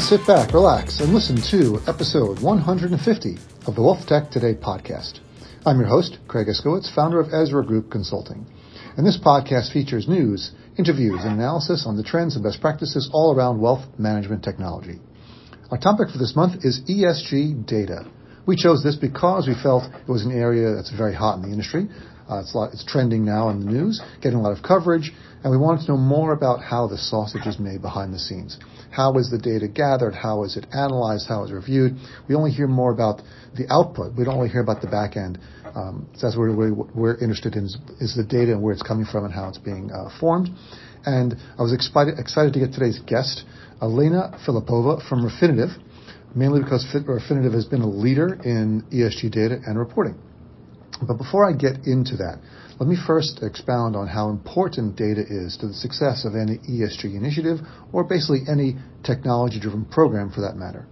In, sit back, relax, and listen to episode 150 of the Wealth Tech Today podcast. I'm your host, Craig Iskowitz, founder of Ezra Group Consulting. And this podcast features news, interviews, and analysis on the trends and best practices all around wealth management technology. Our topic for this month is ESG data. We chose this because we felt it was an area that's very hot in the industry. Uh, it's, lot, it's trending now in the news, getting a lot of coverage, and we wanted to know more about how the sausage is made behind the scenes. How is the data gathered? How is it analyzed? How is it reviewed? We only hear more about the output. We don't only hear about the back end. Um, so that's what we're, we're, interested in is, is, the data and where it's coming from and how it's being uh, formed. And I was excited, excited to get today's guest, Elena Philipova from Refinitiv, mainly because Refinitiv has been a leader in ESG data and reporting. But before I get into that, let me first expound on how important data is to the success of any ESG initiative or basically any technology-driven program for that matter.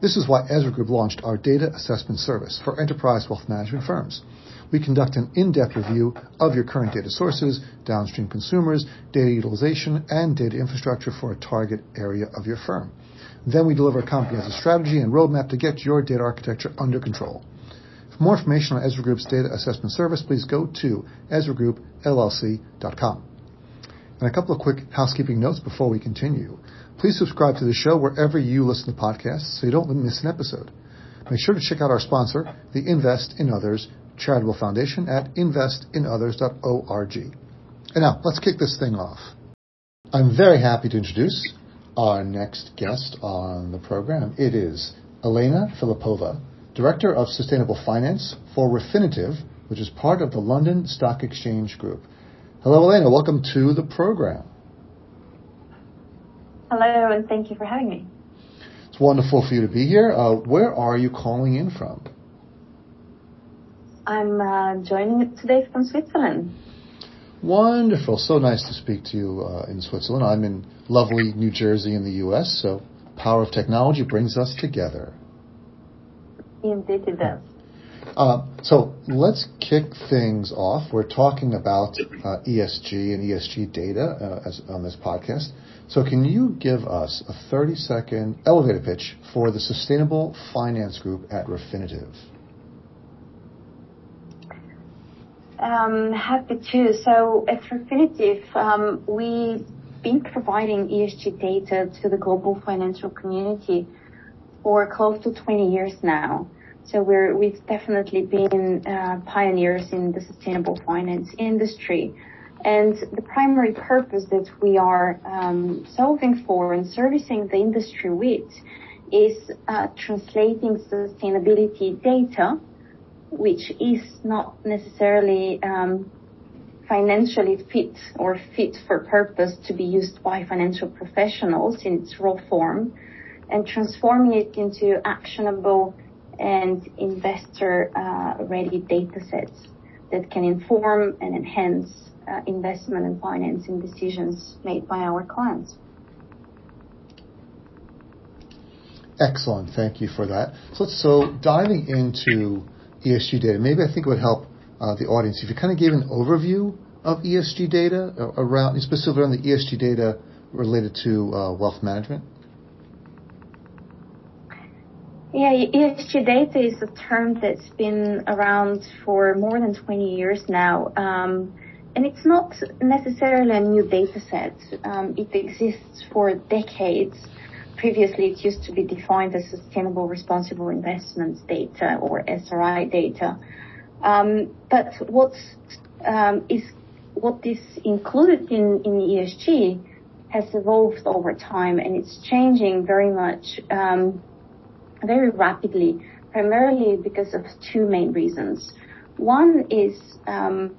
This is why Ezra Group launched our data assessment service for enterprise wealth management firms. We conduct an in-depth review of your current data sources, downstream consumers, data utilization, and data infrastructure for a target area of your firm. Then we deliver a comprehensive strategy and roadmap to get your data architecture under control. For more information on Ezra Group's data assessment service, please go to ezragroupllc.com. And a couple of quick housekeeping notes before we continue. Please subscribe to the show wherever you listen to podcasts so you don't miss an episode. Make sure to check out our sponsor, the Invest in Others Charitable Foundation at investinothers.org. And now, let's kick this thing off. I'm very happy to introduce our next guest on the program. It is Elena Philipova, Director of Sustainable Finance for Refinitiv, which is part of the London Stock Exchange Group. Hello, Elena. Welcome to the program. Hello, and thank you for having me. It's wonderful for you to be here. Uh, where are you calling in from? I'm uh, joining today from Switzerland. Wonderful. So nice to speak to you uh, in Switzerland. I'm in lovely New Jersey in the U.S., so power of technology brings us together. Does. Uh, so let's kick things off. We're talking about uh, ESG and ESG data uh, as, on this podcast. So can you give us a 30 second elevator pitch for the Sustainable Finance Group at Refinitiv? Um, happy to. So at Refinitiv, um, we've been providing ESG data to the global financial community for close to 20 years now. So we're, we've definitely been uh, pioneers in the sustainable finance industry. And the primary purpose that we are um, solving for and servicing the industry with is uh, translating sustainability data, which is not necessarily um, financially fit or fit for purpose to be used by financial professionals in its raw form, and transforming it into actionable and investor-ready uh, data sets that can inform and enhance uh, investment and financing decisions made by our clients. Excellent. Thank you for that. So so diving into ESG data, maybe I think it would help uh, the audience if you kind of gave an overview of ESG data around, specifically on the ESG data related to wealth management. Yeah, ESG data is a term that's been around for more than 20 years now. Um, and it's not necessarily a new data set. Um, it exists for decades. Previously, it used to be defined as sustainable responsible investments data or SRI data. Um, but what's, um, is, what is included in, in ESG has evolved over time and it's changing very much, um, very rapidly, primarily because of two main reasons. One is um,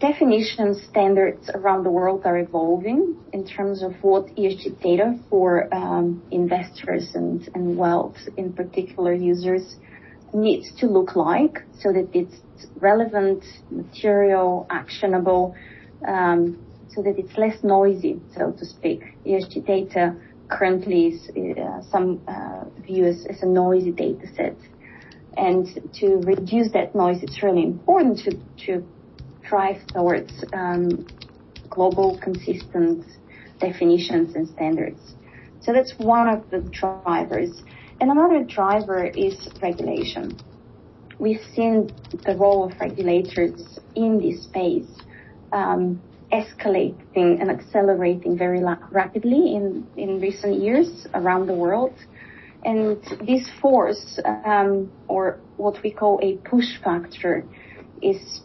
definition standards around the world are evolving in terms of what ESG data for um, investors and, and wealth, in particular users, needs to look like so that it's relevant, material, actionable, um, so that it's less noisy, so to speak. ESG data currently uh, some uh, view as, as a noisy data set. And to reduce that noise, it's really important to, to drive towards um, global consistent definitions and standards. So that's one of the drivers. And another driver is regulation. We've seen the role of regulators in this space um, escalating and accelerating very rapidly in, in recent years around the world. And this force, um, or what we call a push factor, is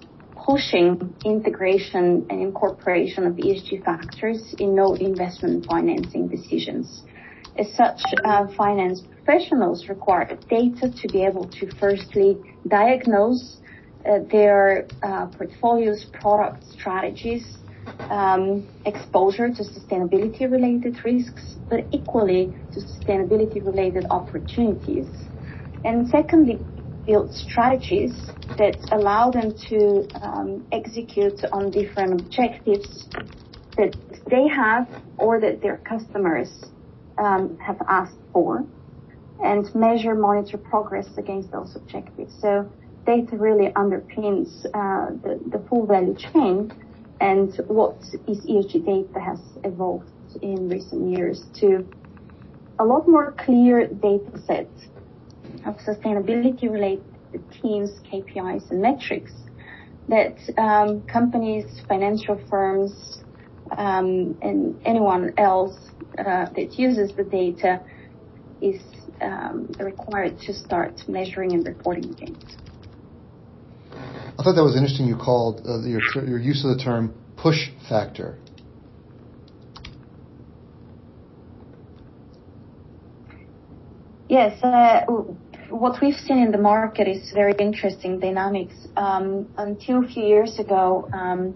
pushing integration and incorporation of ESG factors in no investment financing decisions. As such, uh, finance professionals require data to be able to firstly diagnose uh, their uh, portfolios, product strategies, um, exposure to sustainability-related risks, but equally to sustainability-related opportunities. And secondly, build strategies that allow them to um, execute on different objectives that they have or that their customers um, have asked for and measure, monitor progress against those objectives. So data really underpins uh, the, the full value chain and what is ESG data has evolved in recent years to a lot more clear data sets of sustainability related themes, KPIs and metrics that um, companies, financial firms, um, and anyone else uh, that uses the data is um, required to start measuring and reporting against. I thought that was interesting. You called uh, your your use of the term push factor. Yes, uh, what we've seen in the market is very interesting dynamics. Um, until a few years ago, um,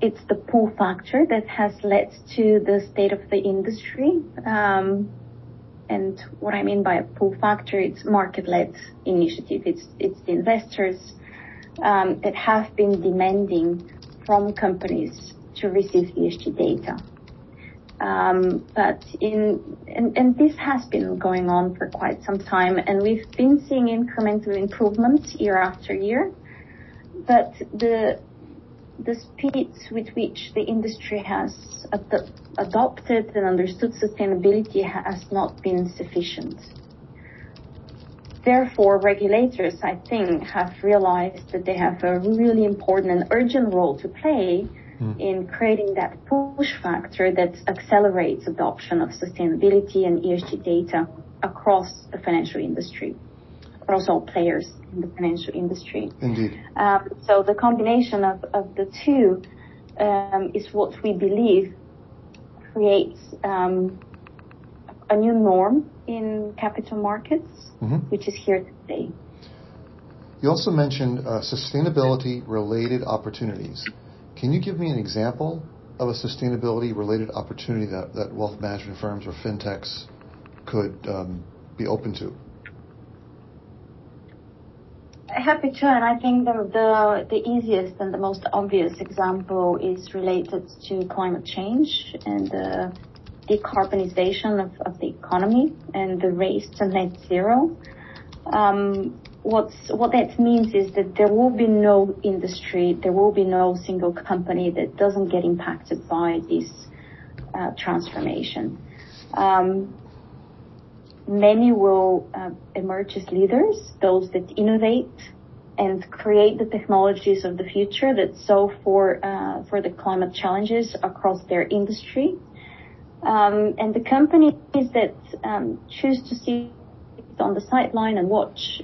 it's the pull factor that has led to the state of the industry. Um, and what I mean by a pull factor, it's market-led initiative. It's it's the investors um, that have been demanding from companies to receive ESG data. Um, but in and, and this has been going on for quite some time, and we've been seeing incremental improvements year after year. But the the speed with which the industry has ad- adopted and understood sustainability has not been sufficient. Therefore, regulators, I think, have realized that they have a really important and urgent role to play mm. in creating that push factor that accelerates adoption of sustainability and ESG data across the financial industry across all players in the financial industry. Indeed. Um, so the combination of, of the two um, is what we believe creates um, a new norm in capital markets, mm-hmm. which is here today. You also mentioned uh, sustainability related opportunities. Can you give me an example of a sustainability related opportunity that, that wealth management firms or fintechs could um, be open to? Happy to, and I think the, the, the easiest and the most obvious example is related to climate change and the decarbonization of, of the economy and the race to net zero. Um, what's, what that means is that there will be no industry, there will be no single company that doesn't get impacted by this uh, transformation. Um, many will uh, emerge as leaders, those that innovate and create the technologies of the future that solve for uh, for the climate challenges across their industry. Um, and the companies that um, choose to sit on the sideline and watch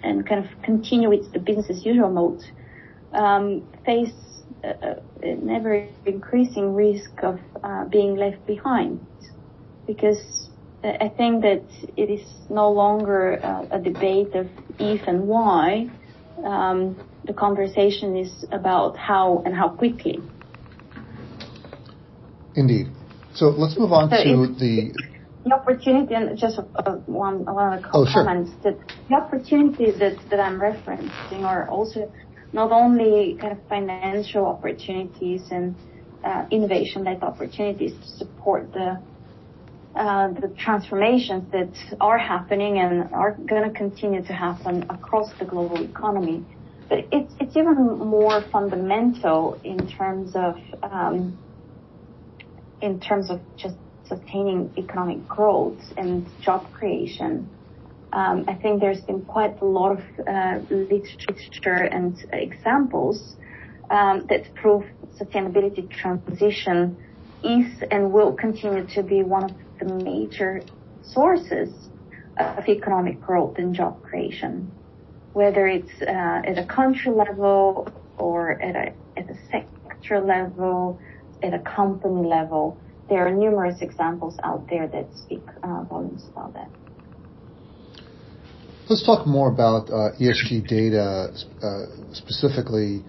and kind of continue with the business as usual mode um, face a, an ever increasing risk of uh, being left behind because I think that it is no longer uh, a debate of if and why. Um, the conversation is about how and how quickly. Indeed. So let's move on so to the the opportunity and just uh, one one of the oh, comments sure. that the opportunities that that I'm referencing are also not only kind of financial opportunities and uh, innovation-led opportunities to support the uh, the transformations that are happening and are going to continue to happen across the global economy. But it's it's even more fundamental in terms of um, in terms of just sustaining economic growth and job creation. Um, I think there's been quite a lot of uh, literature and examples um, that prove sustainability transition is and will continue to be one of the major sources of economic growth and job creation, whether it's uh, at a country level or at a, at a sector level, at a company level. There are numerous examples out there that speak uh, volumes about that. Let's talk more about uh, ESG data uh, specifically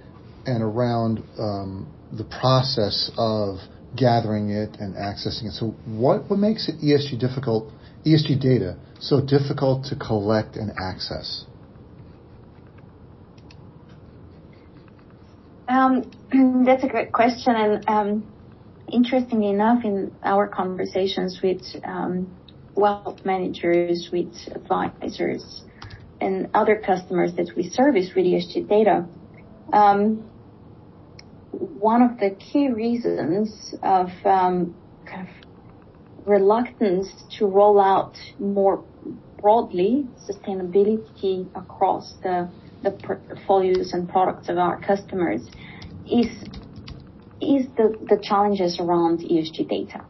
and around um, the process of gathering it and accessing it. So, what what makes it ESG difficult, ESG data so difficult to collect and access? Um, that's a great question, and um, interestingly enough, in our conversations with um, wealth managers, with advisors, and other customers that we service with ESG data, um, one of the key reasons of um, kind of reluctance to roll out more broadly sustainability across the, the portfolios and products of our customers is is the, the challenges around ESG data.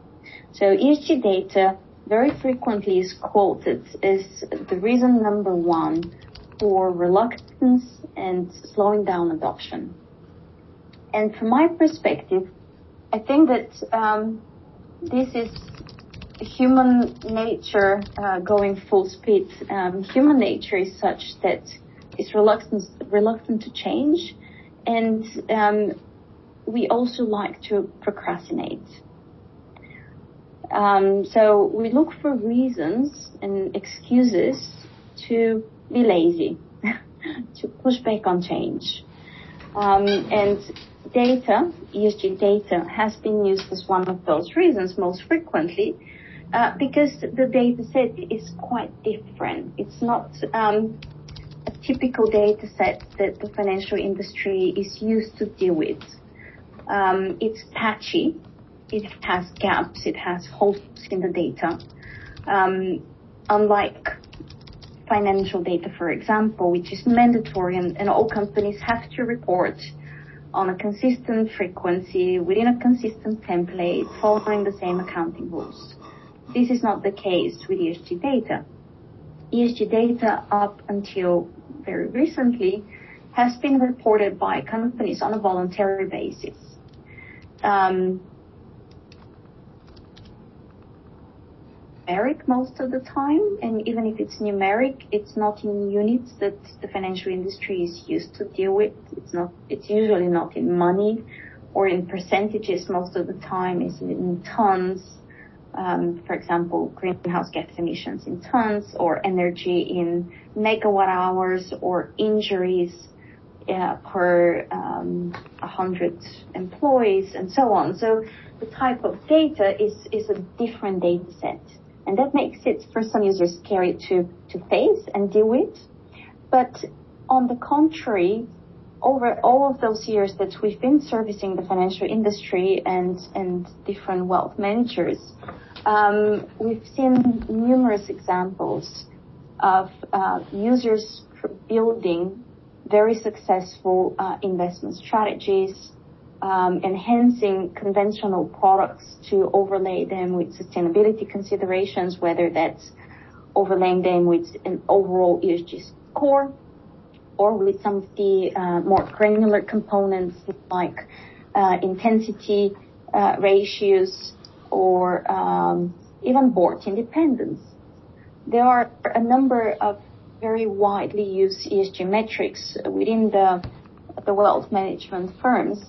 So ESG data very frequently is quoted as the reason number one for reluctance and slowing down adoption. And from my perspective, I think that um, this is human nature uh, going full speed. Um, human nature is such that it's reluctant reluctant to change, and um, we also like to procrastinate. Um, so we look for reasons and excuses to be lazy, to push back on change. Um, and data, ESG data, has been used as one of those reasons most frequently uh, because the data set is quite different. It's not um, a typical data set that the financial industry is used to deal with. Um, it's patchy. It has gaps. It has holes in the data. Um, unlike financial data, for example, which is mandatory and, and all companies have to report on a consistent frequency within a consistent template following the same accounting rules. This is not the case with ESG data. ESG data up until very recently has been reported by companies on a voluntary basis. Um, numeric most of the time, and even if it's numeric, it's not in units that the financial industry is used to deal with. It's not. It's usually not in money or in percentages most of the time. It's in tons. Um, for example, greenhouse gas emissions in tons, or energy in megawatt hours, or injuries uh, per um, 100 employees, and so on. So the type of data is is a different data set. And that makes it for some users scary to, to face and deal with. But on the contrary, over all of those years that we've been servicing the financial industry and, and different wealth managers, um, we've seen numerous examples of uh, users building very successful uh, investment strategies, um, enhancing conventional products to overlay them with sustainability considerations, whether that's overlaying them with an overall ESG score or with some of the uh, more granular components like uh, intensity uh, ratios or um, even board independence. There are a number of very widely used ESG metrics within the, the wealth management firms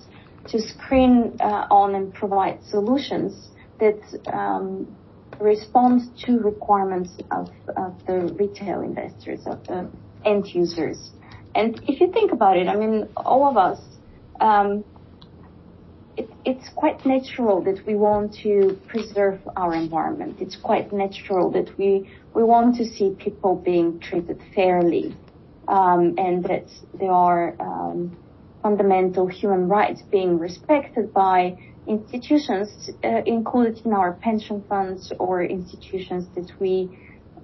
to screen uh, on and provide solutions that um, respond to requirements of, of the retail investors, of the end users. And if you think about it, I mean, all of us, um, it, it's quite natural that we want to preserve our environment. It's quite natural that we, we want to see people being treated fairly, um, and that there are, um, fundamental human rights being respected by institutions uh, included in our pension funds or institutions that we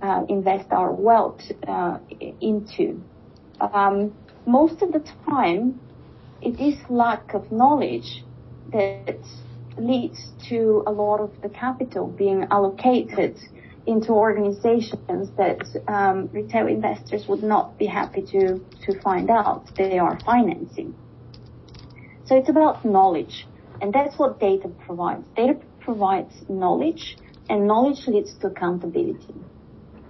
uh, invest our wealth uh, into. Um, most of the time, it is lack of knowledge that leads to a lot of the capital being allocated into organizations that um, retail investors would not be happy to, to find out they are financing. So it's about knowledge, and that's what data provides. Data provides knowledge, and knowledge leads to accountability.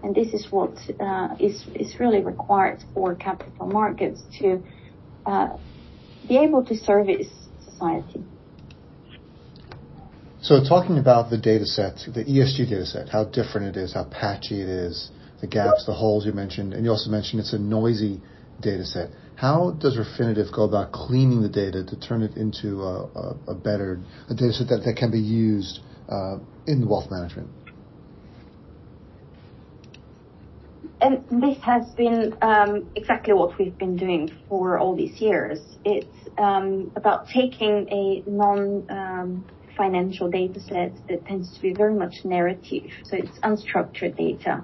And this is what uh, is is really required for capital markets to uh, be able to service society. So talking about the data set, the ESG data set, how different it is, how patchy it is, the gaps, the holes you mentioned, and you also mentioned it's a noisy data set. How does Refinitiv go about cleaning the data to turn it into a, a, a better a data set that, that can be used uh, in wealth management? And this has been um, exactly what we've been doing for all these years. It's um, about taking a non um, financial data set that tends to be very much narrative. So it's unstructured data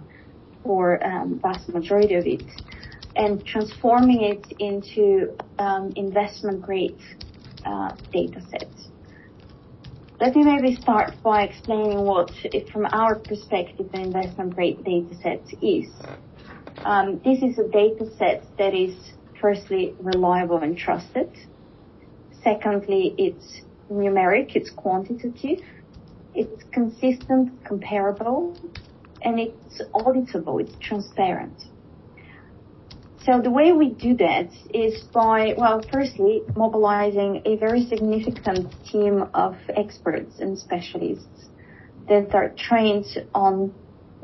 for um, vast majority of it and transforming it into um, investment grade uh, data sets. Let me maybe start by explaining what, from our perspective, an investment grade data set is. Um, this is a data set that is firstly reliable and trusted. Secondly, it's numeric, it's quantitative, it's consistent, comparable, and it's auditable, it's transparent. So the way we do that is by, well, firstly, mobilizing a very significant team of experts and specialists that are trained on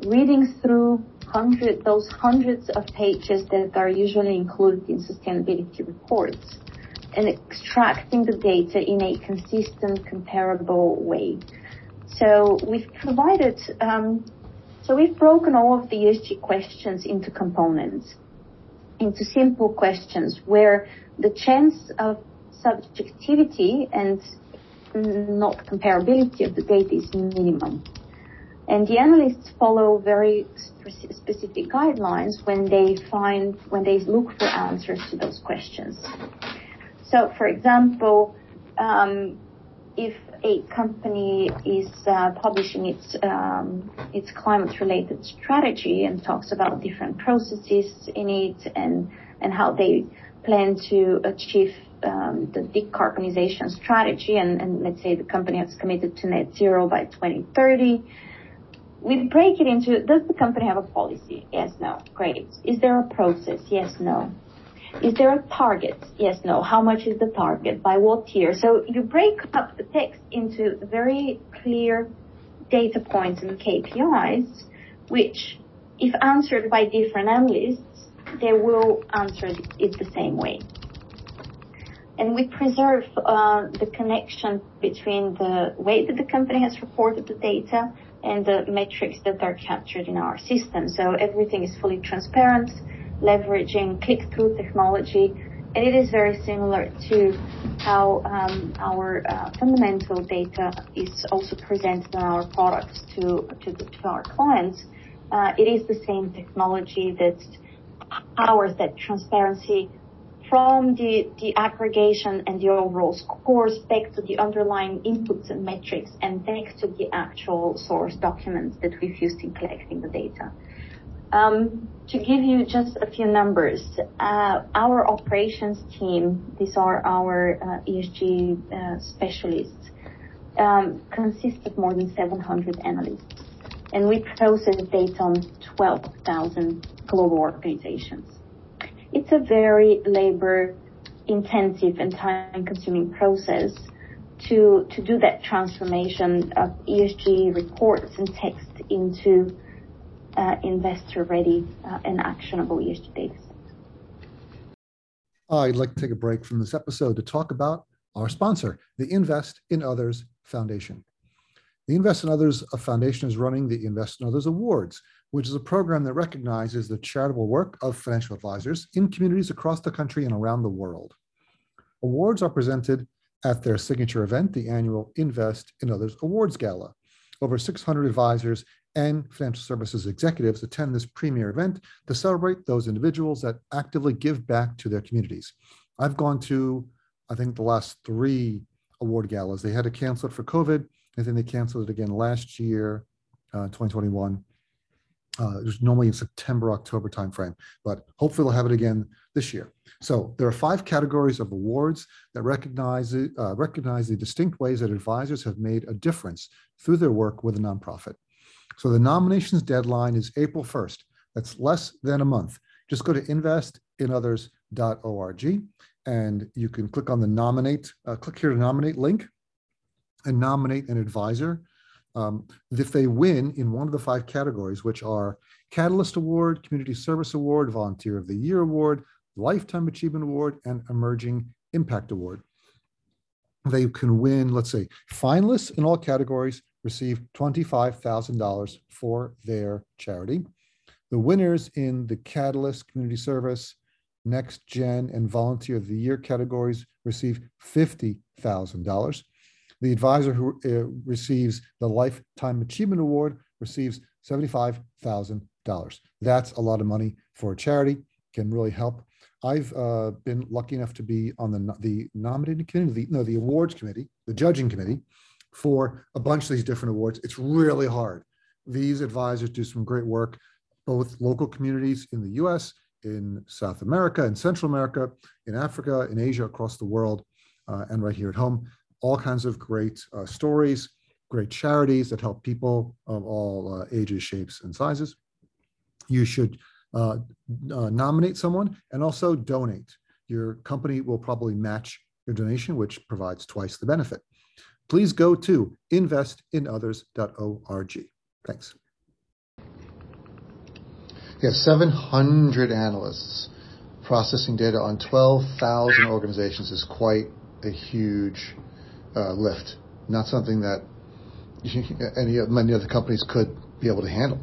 reading through hundred, those hundreds of pages that are usually included in sustainability reports and extracting the data in a consistent, comparable way. So we've provided, um, so we've broken all of the ESG questions into components, into simple questions where the chance of subjectivity and not comparability of the data is minimum. And the analysts follow very specific guidelines when they find, when they look for answers to those questions. So, for example, um, if a company is uh, publishing its um, its climate-related strategy and talks about different processes in it and and how they plan to achieve um, the decarbonization strategy, and, and let's say the company has committed to net zero by 2030. We break it into, does the company have a policy? Yes, no. Great. Is there a process? Yes, no. Is there a target? Yes, no. How much is the target? By what year? So you break up the text into very clear data points and KPIs, which if answered by different analysts, they will answer it the same way. And we preserve uh, the connection between the way that the company has reported the data and the metrics that are captured in our system. So everything is fully transparent leveraging click-through technology. And it is very similar to how um, our uh, fundamental data is also presented in our products to, to, to our clients. Uh, it is the same technology that powers that transparency from the, the aggregation and the overall scores back to the underlying inputs and metrics and back to the actual source documents that we've used in collecting the data. Um, to give you just a few numbers, uh, our operations team, these are our uh, ESG uh, specialists, um, consists of more than 700 analysts, and we process data on 12,000 global organizations. It's a very labor-intensive and time-consuming process to to do that transformation of ESG reports and text into investor-ready uh, and actionable ESG data I'd like to take a break from this episode to talk about our sponsor, the Invest in Others Foundation. The Invest in Others Foundation is running the Invest in Others Awards, which is a program that recognizes the charitable work of financial advisors in communities across the country and around the world. Awards are presented at their signature event, the annual Invest in Others Awards Gala. Over 600 advisors and financial services executives attend this premier event to celebrate those individuals that actively give back to their communities. I've gone to, I think, the last three award galas. They had to cancel it for COVID, and then they canceled it again last year, uh, 2021. Uh, it was normally in September, October timeframe, but hopefully we'll have it again this year. So there are five categories of awards that recognize, uh, recognize the distinct ways that advisors have made a difference through their work with a nonprofit. So the nominations deadline is April 1st. That's less than a month. Just go to investinothers.org and you can click on the nominate, uh, click here to nominate link and nominate an advisor. Um, if they win in one of the five categories, which are Catalyst Award, Community Service Award, Volunteer of the Year Award, Lifetime Achievement Award, and Emerging Impact Award, they can win, let's say, finalists in all categories receive $25,000 for their charity. The winners in the Catalyst Community Service, Next Gen, and Volunteer of the Year categories receive $50,000. The advisor who uh, receives the Lifetime Achievement Award receives $75,000. That's a lot of money for a charity, can really help. I've uh, been lucky enough to be on the, the nominating committee, the, no, the awards committee, the judging committee for a bunch of these different awards. It's really hard. These advisors do some great work, both local communities in the US, in South America, in Central America, in Africa, in Asia, across the world, uh, and right here at home all kinds of great uh, stories, great charities that help people of all uh, ages, shapes, and sizes. You should uh, uh, nominate someone and also donate. Your company will probably match your donation, which provides twice the benefit. Please go to investinothers.org. Thanks. Yes, 700 analysts processing data on 12,000 organizations is quite a huge uh, lift, not something that any many other companies could be able to handle.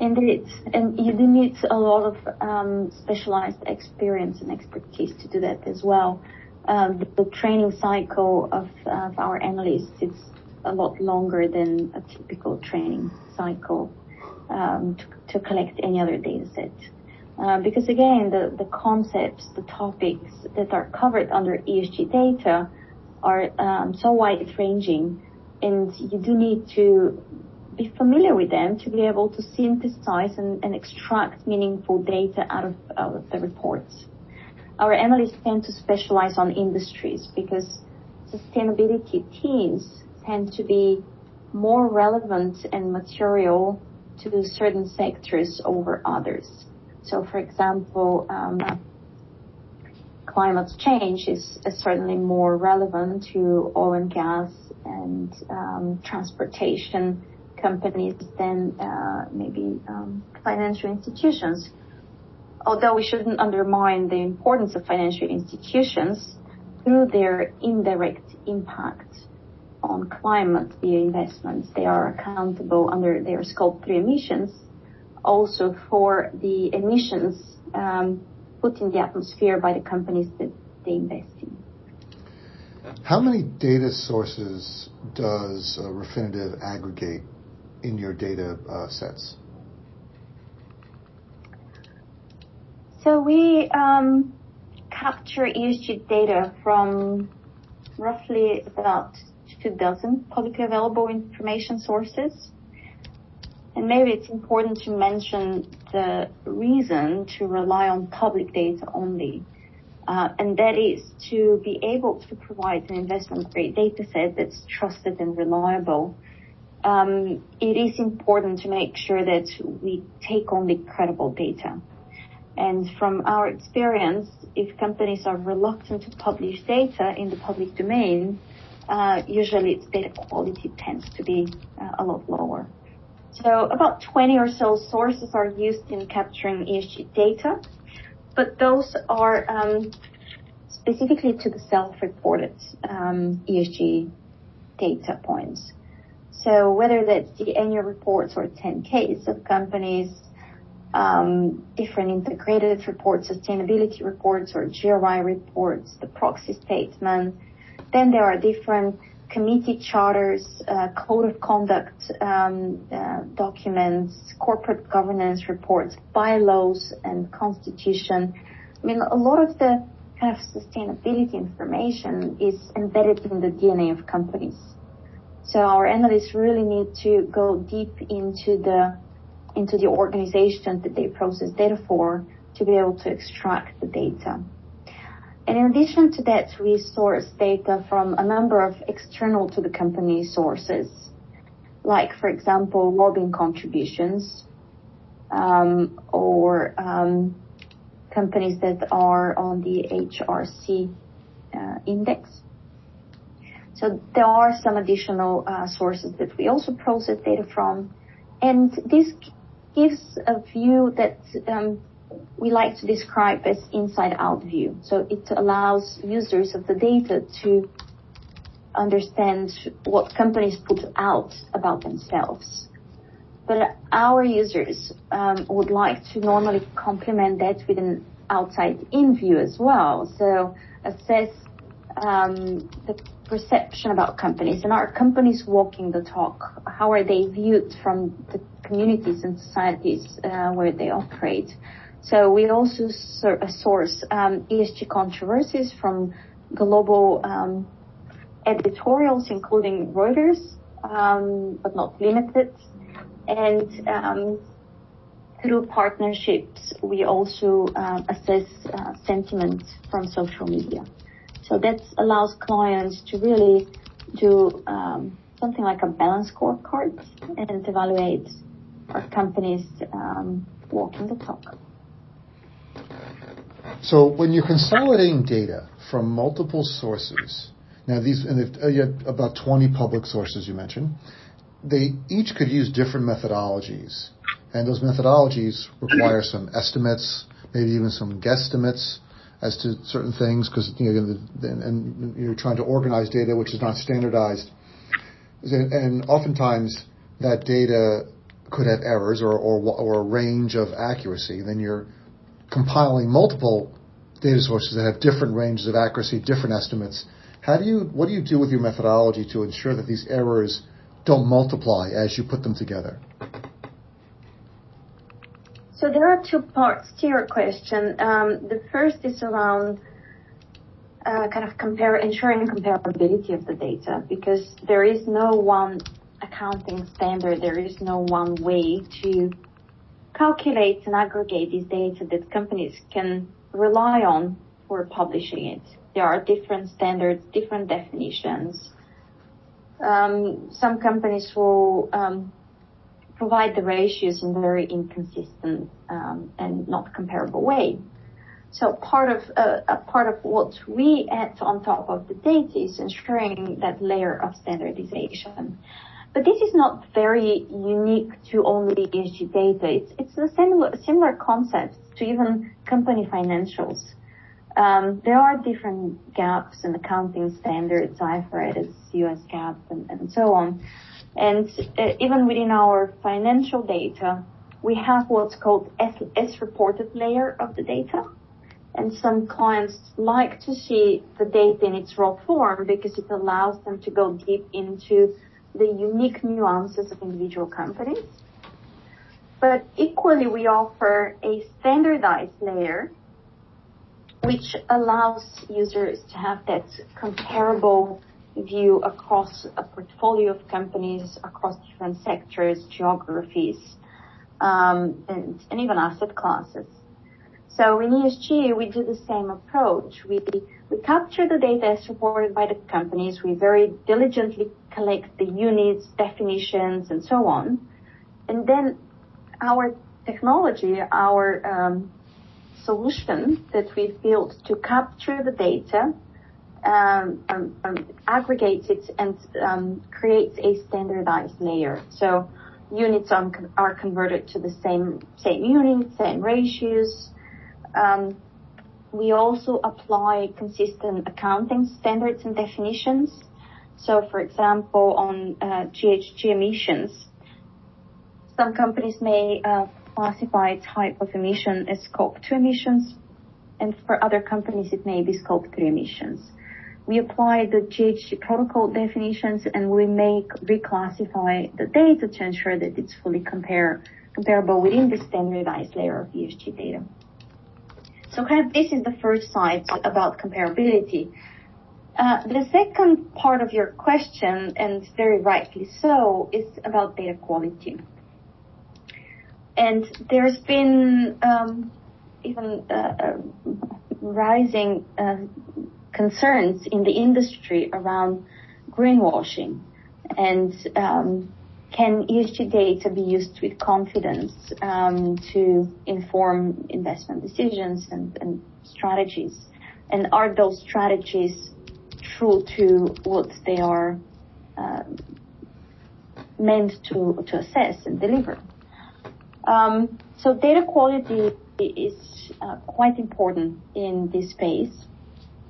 Indeed, and you do need a lot of um, specialized experience and expertise to do that as well. Um, the, training cycle of, of our analysts is a lot longer than a typical training cycle um, to, to, collect any other data set. Uh, because again, the, the concepts, the topics that are covered under ESG data are um, so wide ranging and you do need to be familiar with them to be able to synthesize and, and extract meaningful data out of, out of the reports. Our analysts tend to specialize on industries because sustainability teams tend to be more relevant and material to certain sectors over others. So, for example, um, climate change is, is, certainly more relevant to oil and gas and um, transportation companies than uh, maybe um, financial institutions. Although we shouldn't undermine the importance of financial institutions through their indirect impact on climate via investments, they are accountable under their scope 3 emissions also for the emissions um, put in the atmosphere by the companies that they invest in. How many data sources does uh, Refinitiv aggregate in your data uh, sets? So we um, capture ESG data from roughly about two dozen publicly available information sources. And maybe it's important to mention the reason to rely on public data only. Uh, and that is to be able to provide an investment grade data set that's trusted and reliable. Um, it is important to make sure that we take only credible data. And from our experience, if companies are reluctant to publish data in the public domain, uh, usually its data quality tends to be uh, a lot lower. So about 20 or so sources are used in capturing ESG data, but those are um, specifically to the self-reported um, ESG data points. So whether that's the annual reports or 10Ks of companies, um, different integrated reports, sustainability reports or GRI reports, the proxy statement. Then there are different committee charters, uh, code of conduct um, uh, documents, corporate governance reports, bylaws, and constitution. I mean, a lot of the kind of sustainability information is embedded in the DNA of companies. So our analysts really need to go deep into the into the organization that they process data for to be able to extract the data. And in addition to that, we source data from a number of external to the company sources, like, for example, lobbying contributions, um, or um, companies that are on the HRC uh, index. So there are some additional uh, sources that we also process data from, and this gives a view that um, we like to describe as inside out view. So it allows users of the data to understand what companies put out about themselves. But our users um, would like to normally complement that with an outside in view as well. So assess um, the perception about companies and are companies walking the talk? How are they viewed from the communities and societies uh, where they operate? So we also uh, source um, ESG controversies from global um, editorials, including Reuters, um, but not limited. And um, through partnerships, we also uh, assess uh, sentiment from social media. So that allows clients to really do um, something like a balance scorecard and evaluate our companies um, walking the talk. So when you're consolidating data from multiple sources, now these, and uh, you about 20 public sources you mentioned, they each could use different methodologies. And those methodologies require some estimates, maybe even some guesstimates as to certain things because you know, and you're trying to organize data which is not standardized. And oftentimes that data could have errors or, or, or a range of accuracy. Then you're compiling multiple data sources that have different ranges of accuracy, different estimates. How do you, what do you do with your methodology to ensure that these errors don't multiply as you put them together? So there are two parts to your question. Um, the first is around uh, kind of ensuring comparability of the data because there is no one accounting standard, there is no one way to calculate and aggregate these data that companies can rely on for publishing it. There are different standards, different definitions. Um, some companies will um, provide the ratios in very inconsistent um, and not comparable way. So part of uh, a part of what we add on top of the data is ensuring that layer of standardization. But this is not very unique to only ESG data. It's, it's a similar, similar concept to even company financials. Um, there are different gaps in accounting standards, IFRS, US GAAP, and, and so on. And uh, even within our financial data, we have what's called S, S reported layer of the data. And some clients like to see the data in its raw form because it allows them to go deep into the unique nuances of individual companies. But equally, we offer a standardized layer which allows users to have that comparable view across a portfolio of companies, across different sectors, geographies, um, and, and even asset classes. So in ESG, we do the same approach. We, we capture the data as reported by the companies. We very diligently collect the units, definitions, and so on. And then our technology, our um, solution that we've built to capture the data, um, um, um aggregates it and um, creates a standardized layer. So units are, are converted to the same same unit, same ratios, um, we also apply consistent accounting standards and definitions. So, for example, on uh, GHG emissions, some companies may uh, classify type of emission as scope 2 emissions, and for other companies it may be scope 3 emissions. We apply the GHG protocol definitions and we make reclassify the data to ensure that it's fully compare, comparable within the standardized layer of ESG data. So kind of this is the first side about comparability. Uh, the second part of your question, and very rightly so, is about data quality. And there's been um, even uh, uh, rising uh, concerns in the industry around greenwashing and um, can ESG data be used with confidence um, to inform investment decisions and, and strategies? And are those strategies true to what they are uh, meant to, to assess and deliver. Um, so data quality is uh, quite important in this space.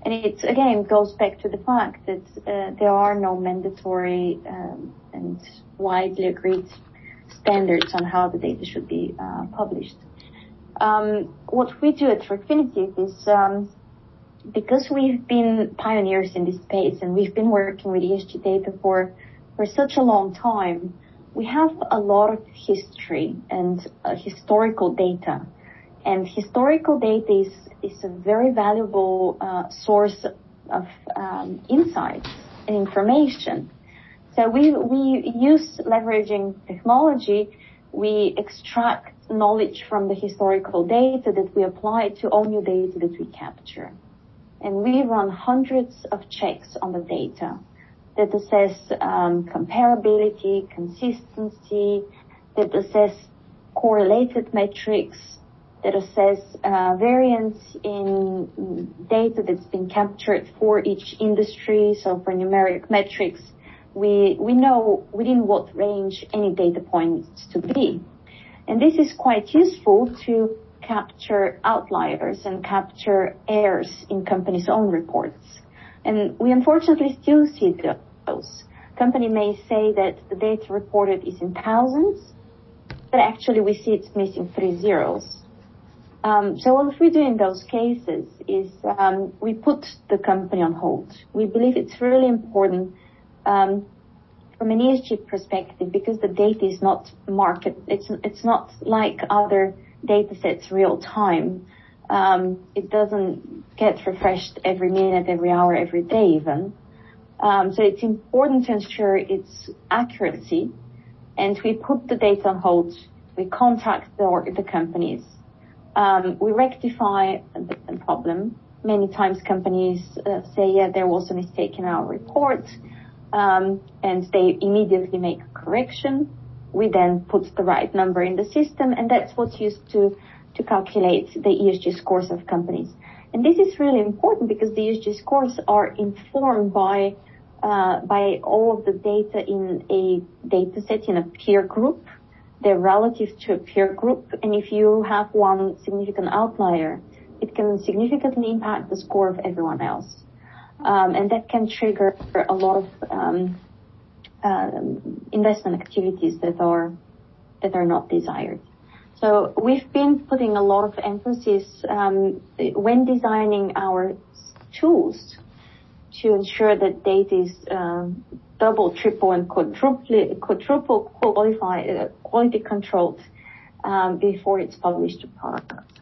And it again goes back to the fact that uh, there are no mandatory um, and widely agreed standards on how the data should be uh, published. Um, what we do at Refinitiv is um, because we've been pioneers in this space and we've been working with ESG data for, for such a long time, we have a lot of history and uh, historical data. And historical data is, is a very valuable uh, source of um, insights and information. So we, we use leveraging technology, we extract knowledge from the historical data that we apply to all new data that we capture and we run hundreds of checks on the data that assess um, comparability, consistency, that assess correlated metrics, that assess uh, variance in data that's been captured for each industry. So for numeric metrics, we, we know within what range any data points to be. And this is quite useful to capture outliers and capture errors in companies' own reports. And we unfortunately still see those. Company may say that the data reported is in thousands, but actually we see it's missing three zeros. Um, so what we do in those cases is um, we put the company on hold. We believe it's really important um, from an ESG perspective because the data is not market. It's it's not like other data sets real time. Um, it doesn't get refreshed every minute, every hour, every day even. Um, so it's important to ensure its accuracy and we put the data on hold. We contact the, the companies. Um, we rectify the, problem. Many times companies uh, say, yeah, there was a mistake in our report. Um, and they immediately make a correction we then put the right number in the system, and that's what's used to, to calculate the ESG scores of companies. And this is really important because the ESG scores are informed by uh, by all of the data in a data set in a peer group. They're relative to a peer group, and if you have one significant outlier, it can significantly impact the score of everyone else. Um, and that can trigger a lot of um, um, investment activities that are that are not desired. So we've been putting a lot of emphasis um, when designing our tools to ensure that data is um, double, triple, and quadruple, quadruple qualify, uh, quality controlled um, before it's published to product.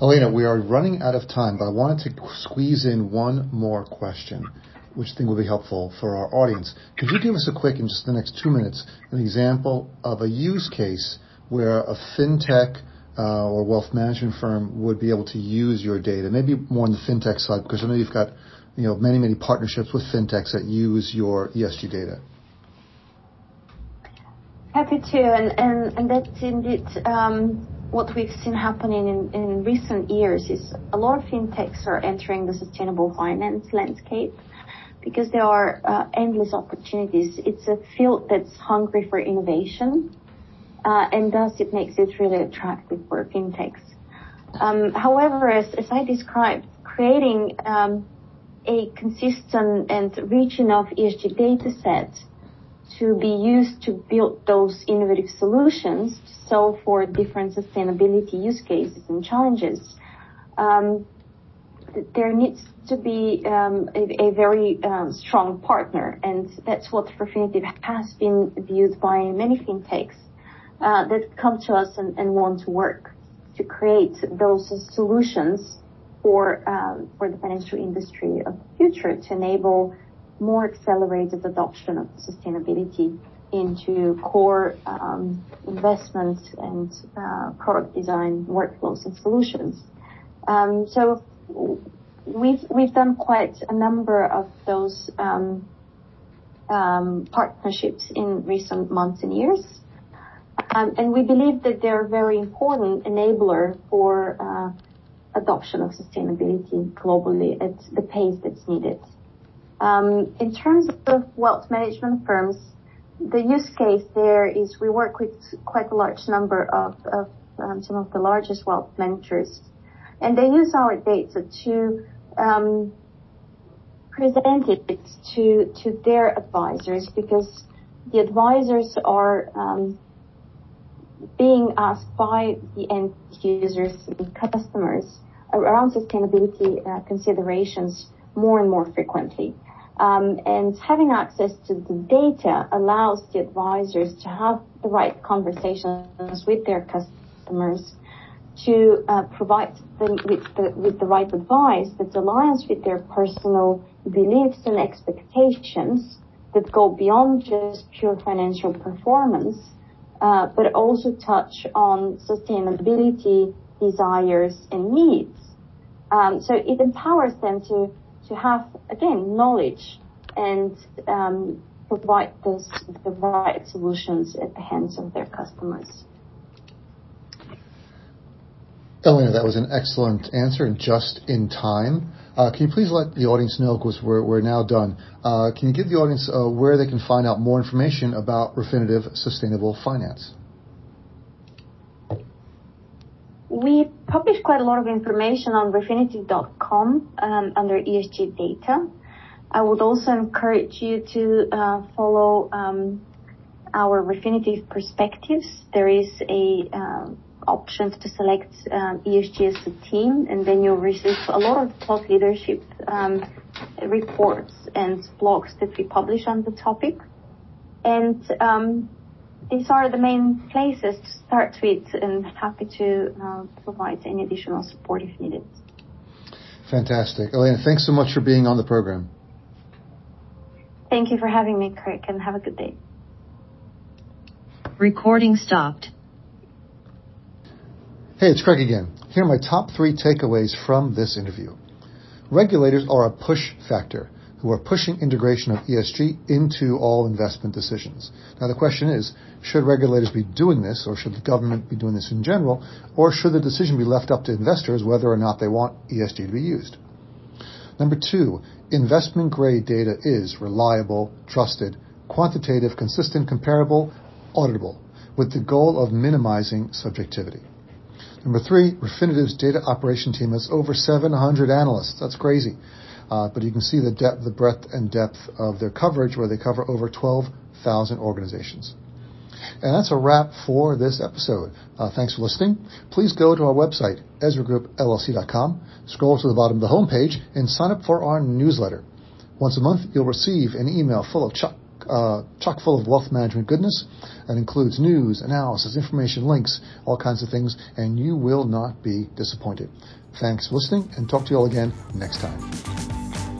Elena, we are running out of time, but I wanted to squeeze in one more question which I think will be helpful for our audience. Could you give us a quick, in just the next two minutes, an example of a use case where a fintech uh, or wealth management firm would be able to use your data? Maybe more on the fintech side, because I know you've got you know many many partnerships with fintechs that use your ESG data. Happy to, and and, and that's indeed. Um, what we've seen happening in, in recent years is a lot of fintechs are entering the sustainable finance landscape because there are uh, endless opportunities. It's a field that's hungry for innovation, uh, and thus it makes it really attractive for fintechs. Um, however, as, as, I described, creating um, a consistent and rich enough ESG data set to be used to build those innovative solutions to solve for different sustainability use cases and challenges. Um, there needs to be um, a, a, very um, strong partner, and that's what Refinitiv has been viewed by many fintechs uh, that come to us and, and, want to work to create those solutions for um, for the financial industry of the future to enable more accelerated adoption of sustainability into core um, investment and uh, product design workflows and solutions. Um, so we've we've done quite a number of those um, um, partnerships in recent months and years, um, and we believe that they're a very important enabler for uh, adoption of sustainability globally at the pace that's needed. Um, in terms of wealth management firms, the use case there is we work with quite a large number of, of um, some of the largest wealth managers and they use our data to um, present it to to their advisors because the advisors are um, being asked by the end users and customers around sustainability uh, considerations more and more frequently. Um, and having access to the data allows the advisors to have the right conversations with their customers to uh, provide them with the, with the right advice that aligns with their personal beliefs and expectations that go beyond just pure financial performance, uh, but also touch on sustainability desires and needs. Um, so it empowers them to to have again knowledge and um, provide this, the right solutions at the hands of their customers. Elena, that was an excellent answer and just in time. Uh, can you please let the audience know, because we're, we're now done, uh, can you give the audience uh, where they can find out more information about Refinitiv Sustainable Finance? We publish quite a lot of information on refinitiv.com um, under ESG data. I would also encourage you to uh, follow um, our Refinitiv perspectives. There is a um, options to select um, ESG as a team, and then you'll receive a lot of thought leadership um, reports and blogs that we publish on the topic. And um, these are the main places to start with, and happy to uh, provide any additional support if needed. Fantastic. Elena, thanks so much for being on the program. Thank you for having me, Craig, and have a good day. Recording stopped. Hey, it's Craig again. Here are my top three takeaways from this interview. Regulators are a push factor who are pushing integration of ESG into all investment decisions. Now the question is, should regulators be doing this or should the government be doing this in general or should the decision be left up to investors whether or not they want ESG to be used? Number two, investment grade data is reliable, trusted, quantitative, consistent, comparable, auditable with the goal of minimizing subjectivity. Number three, Refinitiv's data operation team has over 700 analysts. That's crazy. Uh, but you can see the depth, the breadth and depth of their coverage where they cover over 12,000 organizations. And that's a wrap for this episode. Uh, thanks for listening. Please go to our website, EzraGroupLLC.com, scroll to the bottom of the homepage, and sign up for our newsletter. Once a month, you'll receive an email full of chuck uh, chock full of wealth management goodness that includes news, analysis, information, links, all kinds of things, and you will not be disappointed. Thanks for listening, and talk to you all again next time.